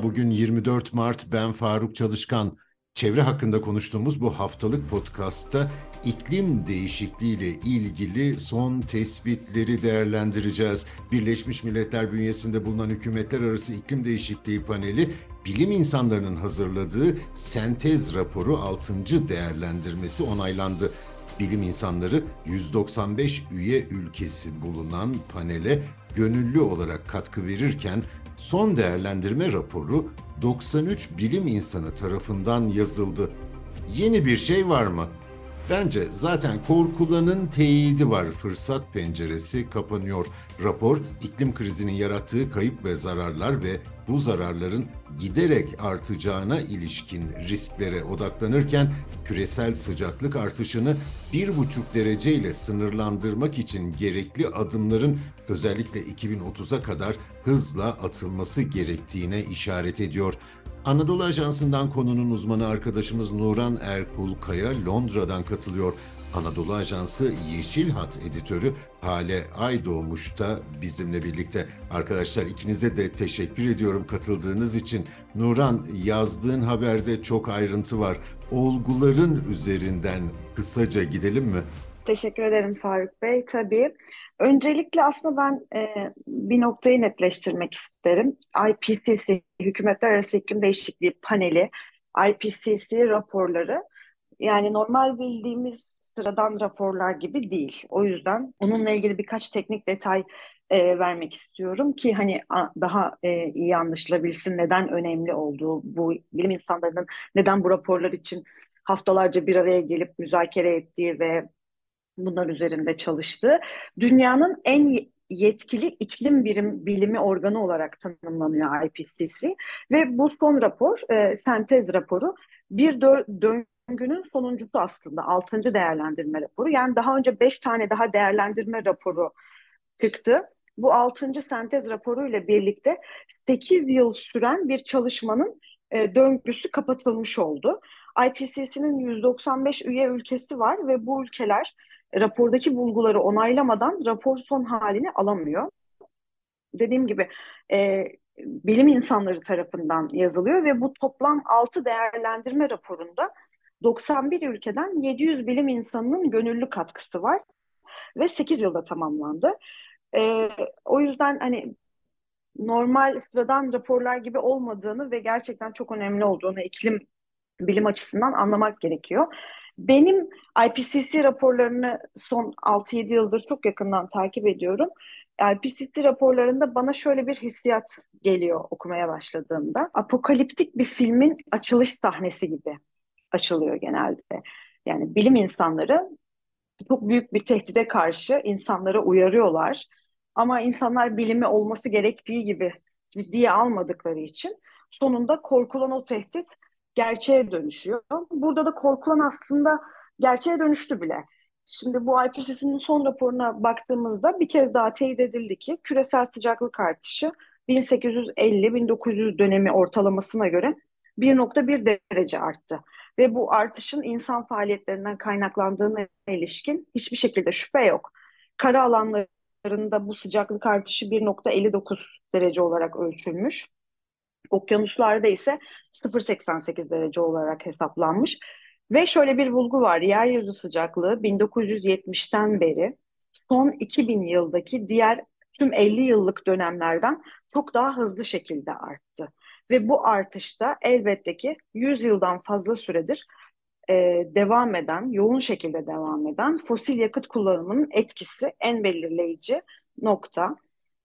Bugün 24 Mart. Ben Faruk Çalışkan. Çevre hakkında konuştuğumuz bu haftalık podcast'ta iklim değişikliği ile ilgili son tespitleri değerlendireceğiz. Birleşmiş Milletler bünyesinde bulunan Hükümetler Arası İklim Değişikliği Paneli bilim insanlarının hazırladığı sentez raporu 6. değerlendirmesi onaylandı. Bilim insanları 195 üye ülkesi bulunan panele gönüllü olarak katkı verirken son değerlendirme raporu 93 bilim insanı tarafından yazıldı. Yeni bir şey var mı? Bence zaten korkulanın teyidi var. Fırsat penceresi kapanıyor. Rapor iklim krizinin yarattığı kayıp ve zararlar ve bu zararların giderek artacağına ilişkin risklere odaklanırken küresel sıcaklık artışını 1,5 derece ile sınırlandırmak için gerekli adımların özellikle 2030'a kadar hızla atılması gerektiğine işaret ediyor. Anadolu Ajansı'ndan konunun uzmanı arkadaşımız Nuran Erkul Kaya Londra'dan katılıyor. Anadolu Ajansı Yeşil Hat editörü Hale Aydoğmuş da bizimle birlikte. Arkadaşlar ikinize de teşekkür ediyorum katıldığınız için. Nuran yazdığın haberde çok ayrıntı var. Olguların üzerinden kısaca gidelim mi? Teşekkür ederim Faruk Bey. Tabii. Öncelikle aslında ben e, bir noktayı netleştirmek isterim. IPCC, Hükümetler Arası İklim Değişikliği Paneli, IPCC raporları yani normal bildiğimiz sıradan raporlar gibi değil. O yüzden onunla ilgili birkaç teknik detay e, vermek istiyorum ki hani daha e, iyi anlaşılabilsin neden önemli olduğu, bu bilim insanlarının neden bu raporlar için haftalarca bir araya gelip müzakere ettiği ve bunlar üzerinde çalıştığı dünyanın en yetkili iklim birim, bilimi organı olarak tanımlanıyor IPCC ve bu son rapor, e, sentez raporu bir dö döngünün sonuncusu aslında altıncı değerlendirme raporu. Yani daha önce beş tane daha değerlendirme raporu çıktı. Bu altıncı sentez raporu ile birlikte 8 yıl süren bir çalışmanın e, döngüsü kapatılmış oldu. IPCC'nin 195 üye ülkesi var ve bu ülkeler rapordaki bulguları onaylamadan rapor son halini alamıyor. Dediğim gibi e, bilim insanları tarafından yazılıyor ve bu toplam 6 değerlendirme raporunda 91 ülkeden 700 bilim insanının gönüllü katkısı var ve 8 yılda tamamlandı. E, o yüzden hani normal sıradan raporlar gibi olmadığını ve gerçekten çok önemli olduğunu iklim bilim açısından anlamak gerekiyor. Benim IPCC raporlarını son 6-7 yıldır çok yakından takip ediyorum. IPCC raporlarında bana şöyle bir hissiyat geliyor okumaya başladığımda. Apokaliptik bir filmin açılış sahnesi gibi açılıyor genelde. Yani bilim insanları çok büyük bir tehdide karşı insanlara uyarıyorlar. Ama insanlar bilimi olması gerektiği gibi ciddiye almadıkları için sonunda korkulan o tehdit gerçeğe dönüşüyor. Burada da korkulan aslında gerçeğe dönüştü bile. Şimdi bu IPCC'nin son raporuna baktığımızda bir kez daha teyit edildi ki küresel sıcaklık artışı 1850-1900 dönemi ortalamasına göre 1.1 derece arttı. Ve bu artışın insan faaliyetlerinden kaynaklandığına ilişkin hiçbir şekilde şüphe yok. Kara alanlarında bu sıcaklık artışı 1.59 derece olarak ölçülmüş. Okyanuslarda ise 0.88 derece olarak hesaplanmış. Ve şöyle bir bulgu var. Yeryüzü sıcaklığı 1970'ten beri son 2000 yıldaki diğer tüm 50 yıllık dönemlerden çok daha hızlı şekilde arttı. Ve bu artışta elbette ki 100 yıldan fazla süredir e, devam eden, yoğun şekilde devam eden fosil yakıt kullanımının etkisi en belirleyici nokta.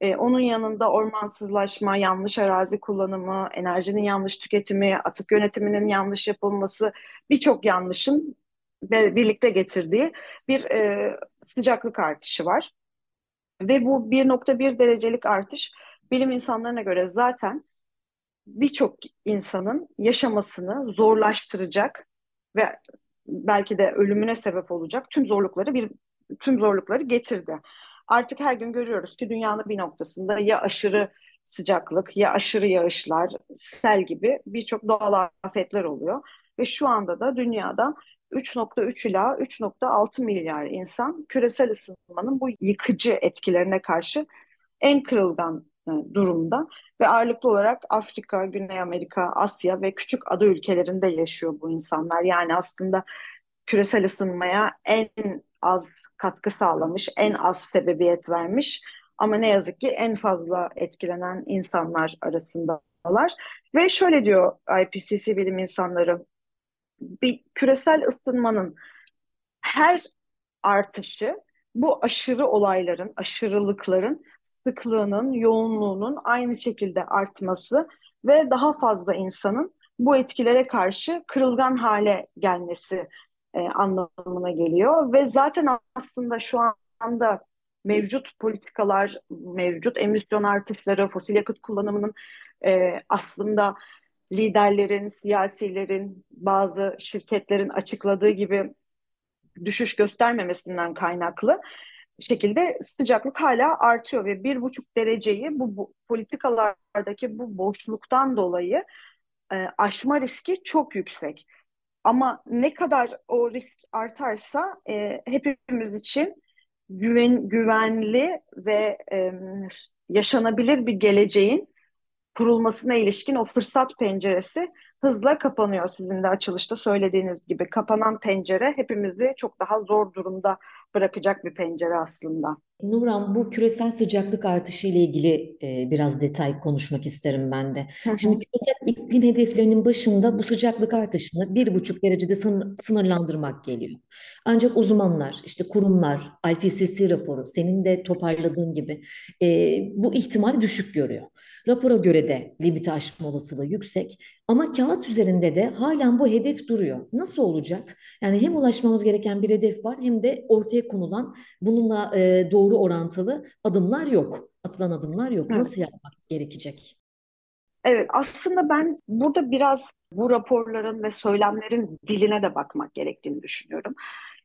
E, onun yanında ormansızlaşma, yanlış arazi kullanımı, enerjinin yanlış tüketimi, atık yönetiminin yanlış yapılması, birçok yanlışın birlikte getirdiği bir e, sıcaklık artışı var. Ve bu 1.1 derecelik artış bilim insanlarına göre zaten birçok insanın yaşamasını zorlaştıracak ve belki de ölümüne sebep olacak tüm zorlukları bir tüm zorlukları getirdi artık her gün görüyoruz ki dünyanın bir noktasında ya aşırı sıcaklık ya aşırı yağışlar, sel gibi birçok doğal afetler oluyor. Ve şu anda da dünyada 3.3 ila 3.6 milyar insan küresel ısınmanın bu yıkıcı etkilerine karşı en kırılgan e, durumda ve ağırlıklı olarak Afrika, Güney Amerika, Asya ve küçük ada ülkelerinde yaşıyor bu insanlar. Yani aslında küresel ısınmaya en az katkı sağlamış, en az sebebiyet vermiş ama ne yazık ki en fazla etkilenen insanlar arasındalar. Ve şöyle diyor IPCC bilim insanları, bir küresel ısınmanın her artışı bu aşırı olayların, aşırılıkların sıklığının, yoğunluğunun aynı şekilde artması ve daha fazla insanın bu etkilere karşı kırılgan hale gelmesi e, anlamına geliyor. Ve zaten aslında şu anda mevcut politikalar, mevcut emisyon artışları, fosil yakıt kullanımının e, aslında liderlerin, siyasilerin, bazı şirketlerin açıkladığı gibi düşüş göstermemesinden kaynaklı şekilde sıcaklık hala artıyor ve bir buçuk dereceyi bu, bu politikalardaki bu boşluktan dolayı e, aşma riski çok yüksek. Ama ne kadar o risk artarsa e, hepimiz için güven, güvenli ve e, yaşanabilir bir geleceğin kurulmasına ilişkin o fırsat penceresi hızla kapanıyor. Sizin de açılışta söylediğiniz gibi kapanan pencere hepimizi çok daha zor durumda bırakacak bir pencere aslında. Nuran, bu küresel sıcaklık artışı ile ilgili e, biraz detay konuşmak isterim ben de. Şimdi küresel iklim hedeflerinin başında bu sıcaklık artışını bir buçuk derecede sınır, sınırlandırmak geliyor. Ancak uzmanlar, işte kurumlar, IPCC raporu, senin de toparladığın gibi e, bu ihtimal düşük görüyor. Rapora göre de limiti aşma olasılığı yüksek ama kağıt üzerinde de halen bu hedef duruyor. Nasıl olacak? Yani hem ulaşmamız gereken bir hedef var hem de ortaya konulan bununla e, doğru doğru orantılı adımlar yok. Atılan adımlar yok. Evet. Nasıl yapmak gerekecek? Evet, aslında ben burada biraz bu raporların ve söylemlerin diline de bakmak gerektiğini düşünüyorum.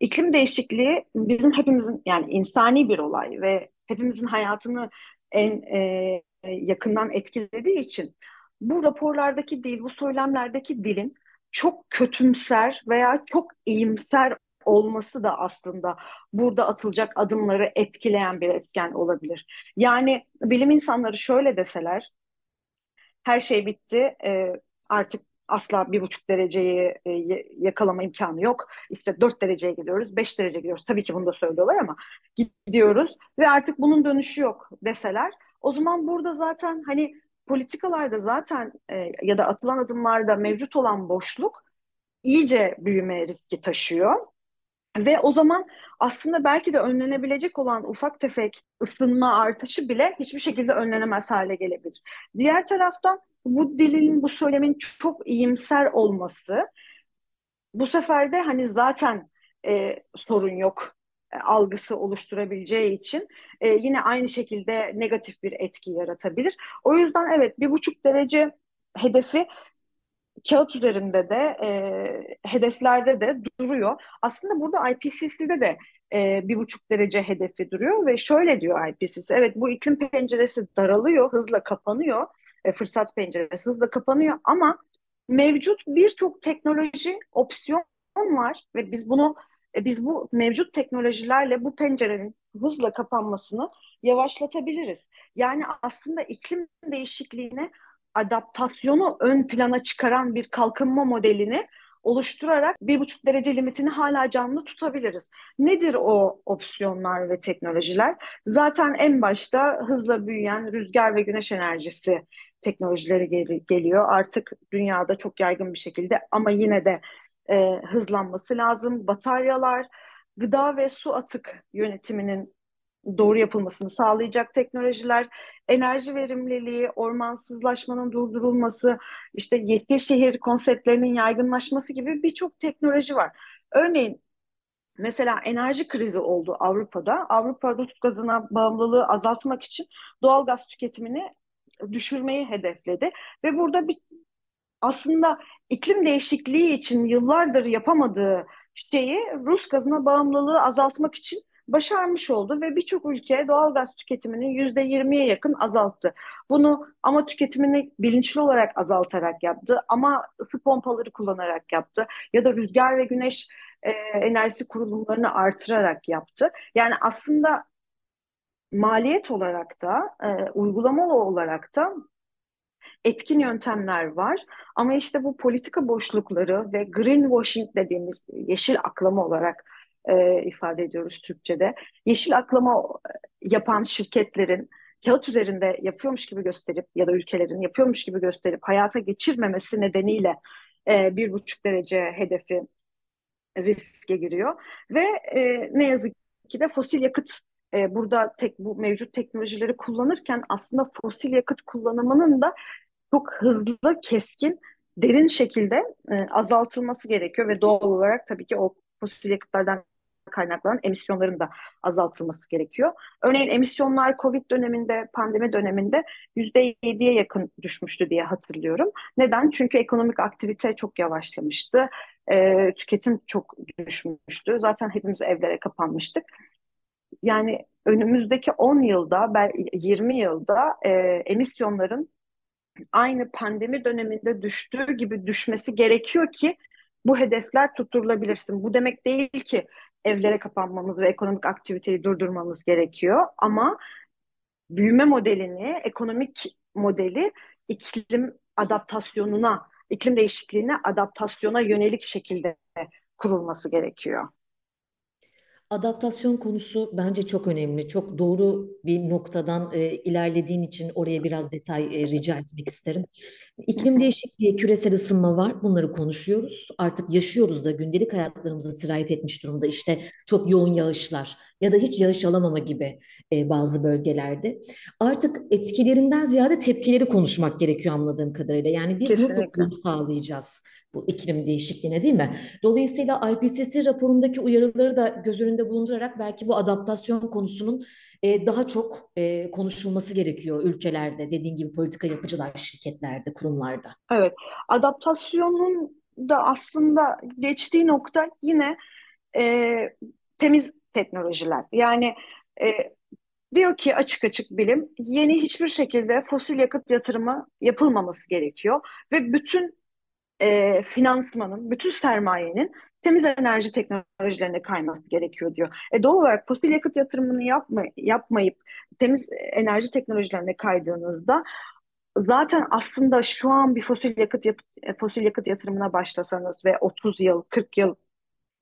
İklim değişikliği bizim hepimizin yani insani bir olay ve hepimizin hayatını en e, yakından etkilediği için bu raporlardaki dil, bu söylemlerdeki dilin çok kötümser veya çok iyimser olması da aslında burada atılacak adımları etkileyen bir etken olabilir. Yani bilim insanları şöyle deseler, her şey bitti, e, artık asla bir buçuk dereceyi e, yakalama imkanı yok. İşte dört dereceye gidiyoruz, beş derece gidiyoruz. Tabii ki bunu da söylüyorlar ama gidiyoruz ve artık bunun dönüşü yok deseler. O zaman burada zaten hani politikalarda zaten e, ya da atılan adımlarda mevcut olan boşluk iyice büyüme riski taşıyor. Ve o zaman aslında belki de önlenebilecek olan ufak tefek ısınma artışı bile hiçbir şekilde önlenemez hale gelebilir. Diğer taraftan bu dilin, bu söylemin çok iyimser olması bu sefer de hani zaten e, sorun yok e, algısı oluşturabileceği için e, yine aynı şekilde negatif bir etki yaratabilir. O yüzden evet bir buçuk derece hedefi kağıt üzerinde de e, hedeflerde de duruyor. Aslında burada IPCC'de de e, bir buçuk derece hedefi duruyor ve şöyle diyor IPCC. Evet bu iklim penceresi daralıyor, hızla kapanıyor. E, fırsat penceresi hızla kapanıyor ama mevcut birçok teknoloji opsiyon var ve biz bunu e, biz bu mevcut teknolojilerle bu pencerenin hızla kapanmasını yavaşlatabiliriz. Yani aslında iklim değişikliğine adaptasyonu ön plana çıkaran bir kalkınma modelini oluşturarak bir buçuk derece limitini hala canlı tutabiliriz. Nedir o opsiyonlar ve teknolojiler? Zaten en başta hızla büyüyen rüzgar ve güneş enerjisi teknolojileri gel- geliyor. Artık dünyada çok yaygın bir şekilde ama yine de e, hızlanması lazım. Bataryalar, gıda ve su atık yönetiminin doğru yapılmasını sağlayacak teknolojiler, enerji verimliliği, ormansızlaşmanın durdurulması, işte yeşil şehir konseptlerinin yaygınlaşması gibi birçok teknoloji var. Örneğin Mesela enerji krizi oldu Avrupa'da. Avrupa Rus gazına bağımlılığı azaltmak için doğal gaz tüketimini düşürmeyi hedefledi. Ve burada bir aslında iklim değişikliği için yıllardır yapamadığı şeyi Rus gazına bağımlılığı azaltmak için başarmış oldu ve birçok ülke doğal gaz tüketimini yüzde yirmiye yakın azalttı. Bunu ama tüketimini bilinçli olarak azaltarak yaptı ama ısı pompaları kullanarak yaptı ya da rüzgar ve güneş e, enerjisi kurulumlarını artırarak yaptı. Yani aslında maliyet olarak da e, uygulamalı olarak da etkin yöntemler var. Ama işte bu politika boşlukları ve greenwashing dediğimiz yeşil aklama olarak e, ifade ediyoruz Türkçe'de. Yeşil aklama yapan şirketlerin kağıt üzerinde yapıyormuş gibi gösterip ya da ülkelerin yapıyormuş gibi gösterip hayata geçirmemesi nedeniyle e, bir buçuk derece hedefi riske giriyor ve e, ne yazık ki de fosil yakıt e, burada tek bu mevcut teknolojileri kullanırken aslında fosil yakıt kullanımının da çok hızlı, keskin, derin şekilde e, azaltılması gerekiyor ve doğal olarak tabii ki o fosil yakıtlardan kaynaklanan emisyonların da azaltılması gerekiyor. Örneğin emisyonlar Covid döneminde, pandemi döneminde %7'ye yakın düşmüştü diye hatırlıyorum. Neden? Çünkü ekonomik aktivite çok yavaşlamıştı. E, tüketim çok düşmüştü. Zaten hepimiz evlere kapanmıştık. Yani önümüzdeki 10 yılda, 20 yılda e, emisyonların aynı pandemi döneminde düştüğü gibi düşmesi gerekiyor ki bu hedefler tutturulabilirsin. Bu demek değil ki evlere kapanmamız ve ekonomik aktiviteyi durdurmamız gerekiyor ama büyüme modelini, ekonomik modeli iklim adaptasyonuna, iklim değişikliğine adaptasyona yönelik şekilde kurulması gerekiyor. Adaptasyon konusu bence çok önemli. Çok doğru bir noktadan e, ilerlediğin için oraya biraz detay e, rica etmek isterim. İklim değişikliği, küresel ısınma var. Bunları konuşuyoruz. Artık yaşıyoruz da gündelik hayatlarımıza sirayet etmiş durumda. İşte çok yoğun yağışlar ya da hiç yağış alamama gibi e, bazı bölgelerde. Artık etkilerinden ziyade tepkileri konuşmak gerekiyor anladığım kadarıyla. Yani biz Kesinlikle. nasıl uyum sağlayacağız bu iklim değişikliğine değil mi? Dolayısıyla IPCC raporundaki uyarıları da göz önünde bulundurarak belki bu adaptasyon konusunun e, daha çok e, konuşulması gerekiyor ülkelerde, dediğin gibi politika yapıcılar, şirketlerde, kurumlarda. Evet, adaptasyonun da aslında geçtiği nokta yine e, temiz teknolojiler. Yani e, diyor ki açık açık bilim yeni hiçbir şekilde fosil yakıt yatırımı yapılmaması gerekiyor ve bütün e, finansmanın, bütün sermayenin temiz enerji teknolojilerine kayması gerekiyor diyor. E doğal olarak fosil yakıt yatırımını yapma, yapmayıp temiz enerji teknolojilerine kaydığınızda zaten aslında şu an bir fosil yakıt yap, fosil yakıt yatırımına başlasanız ve 30 yıl, 40 yıl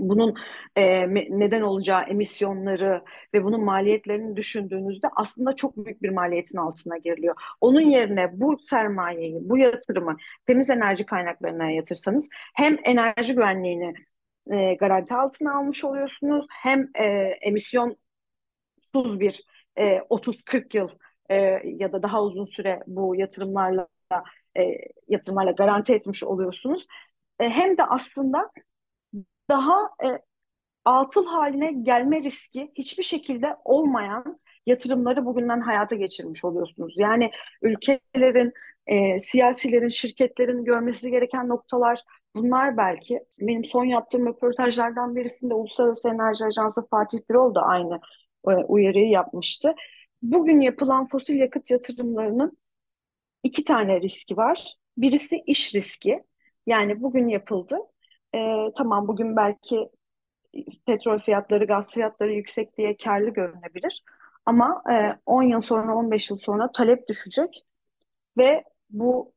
bunun e, neden olacağı emisyonları ve bunun maliyetlerini düşündüğünüzde aslında çok büyük bir maliyetin altına giriliyor. Onun yerine bu sermayeyi, bu yatırımı temiz enerji kaynaklarına yatırsanız hem enerji güvenliğini e, garanti altına almış oluyorsunuz hem e, emisyonsuz bir e, 30-40 yıl e, ya da daha uzun süre bu yatırımlarla e, yatırımlarla garanti etmiş oluyorsunuz. E, hem de aslında daha e, atıl haline gelme riski hiçbir şekilde olmayan yatırımları bugünden hayata geçirmiş oluyorsunuz. Yani ülkelerin, e, siyasilerin, şirketlerin görmesi gereken noktalar bunlar belki. Benim son yaptığım röportajlardan birisinde Uluslararası Enerji Ajansı Fatih Birol da aynı e, uyarıyı yapmıştı. Bugün yapılan fosil yakıt yatırımlarının iki tane riski var. Birisi iş riski. Yani bugün yapıldı e, tamam bugün belki petrol fiyatları, gaz fiyatları yüksek diye karlı görünebilir. Ama e, 10 yıl sonra, 15 yıl sonra talep düşecek ve bu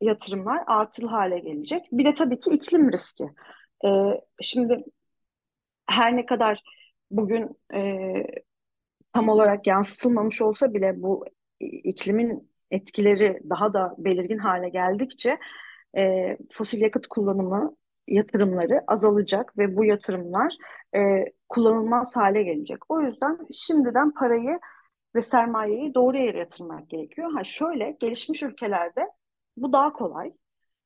yatırımlar atıl hale gelecek. Bir de tabii ki iklim riski. E, şimdi her ne kadar bugün e, tam olarak yansıtılmamış olsa bile bu iklimin etkileri daha da belirgin hale geldikçe e, fosil yakıt kullanımı yatırımları azalacak ve bu yatırımlar e, kullanılmaz hale gelecek. O yüzden şimdiden parayı ve sermayeyi doğru yere yatırmak gerekiyor. Ha şöyle gelişmiş ülkelerde bu daha kolay.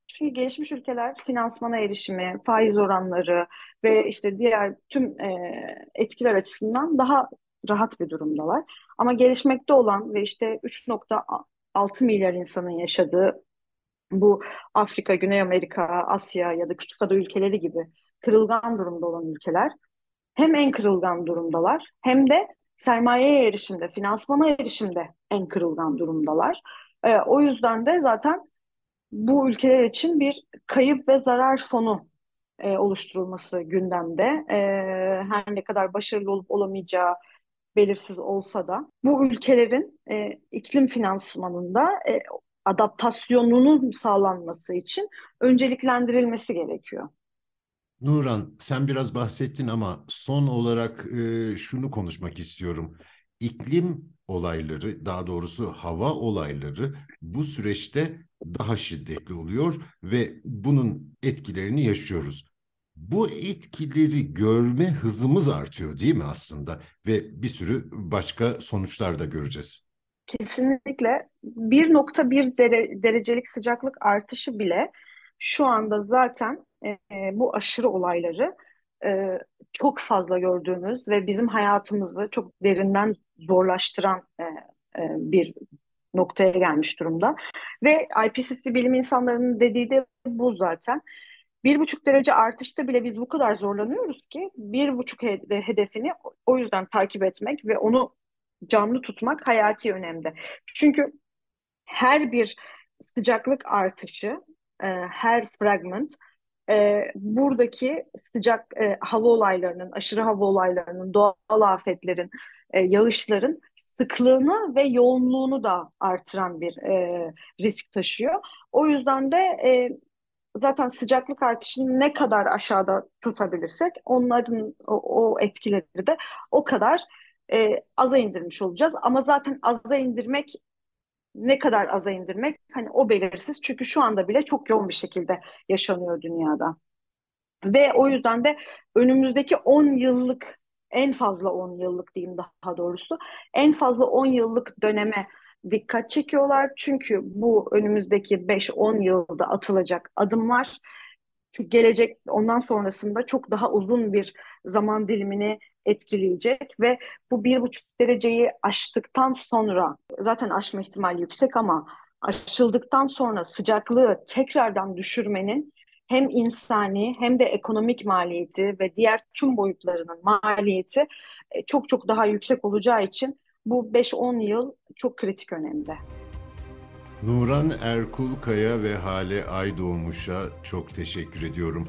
Çünkü gelişmiş ülkeler finansmana erişimi, faiz oranları ve işte diğer tüm e, etkiler açısından daha rahat bir durumdalar. Ama gelişmekte olan ve işte 3.6 milyar insanın yaşadığı bu Afrika, Güney Amerika, Asya ya da küçük ada ülkeleri gibi kırılgan durumda olan ülkeler hem en kırılgan durumdalar hem de sermayeye erişimde, finansmana erişimde en kırılgan durumdalar. E, o yüzden de zaten bu ülkeler için bir kayıp ve zarar fonu e, oluşturulması gündemde. E, her ne kadar başarılı olup olamayacağı belirsiz olsa da bu ülkelerin e, iklim finansmanında e, adaptasyonunun sağlanması için önceliklendirilmesi gerekiyor. Nuran, sen biraz bahsettin ama son olarak e, şunu konuşmak istiyorum. İklim olayları, daha doğrusu hava olayları bu süreçte daha şiddetli oluyor ve bunun etkilerini yaşıyoruz. Bu etkileri görme hızımız artıyor değil mi aslında? Ve bir sürü başka sonuçlar da göreceğiz. Kesinlikle 1.1 dere, derecelik sıcaklık artışı bile şu anda zaten e, bu aşırı olayları e, çok fazla gördüğümüz ve bizim hayatımızı çok derinden zorlaştıran e, e, bir noktaya gelmiş durumda. Ve IPCC bilim insanlarının dediği de bu zaten. Bir buçuk derece artışta bile biz bu kadar zorlanıyoruz ki bir buçuk hedefini o yüzden takip etmek ve onu canlı tutmak hayati önemde. Çünkü her bir sıcaklık artışı, e, her fragment e, buradaki sıcak e, hava olaylarının, aşırı hava olaylarının, doğal afetlerin, e, yağışların sıklığını ve yoğunluğunu da artıran bir e, risk taşıyor. O yüzden de e, zaten sıcaklık artışını ne kadar aşağıda tutabilirsek onların o, o etkileri de o kadar e, aza indirmiş olacağız. Ama zaten aza indirmek ne kadar aza indirmek hani o belirsiz. Çünkü şu anda bile çok yoğun bir şekilde yaşanıyor dünyada. Ve o yüzden de önümüzdeki 10 yıllık en fazla 10 yıllık diyeyim daha doğrusu en fazla 10 yıllık döneme dikkat çekiyorlar. Çünkü bu önümüzdeki 5-10 yılda atılacak adımlar çünkü gelecek ondan sonrasında çok daha uzun bir zaman dilimini etkileyecek ve bu bir buçuk dereceyi aştıktan sonra zaten aşma ihtimali yüksek ama aşıldıktan sonra sıcaklığı tekrardan düşürmenin hem insani hem de ekonomik maliyeti ve diğer tüm boyutlarının maliyeti e, çok çok daha yüksek olacağı için bu 5-10 yıl çok kritik önemde. Nuran Erkul Kaya ve Hale Aydoğmuş'a çok teşekkür ediyorum.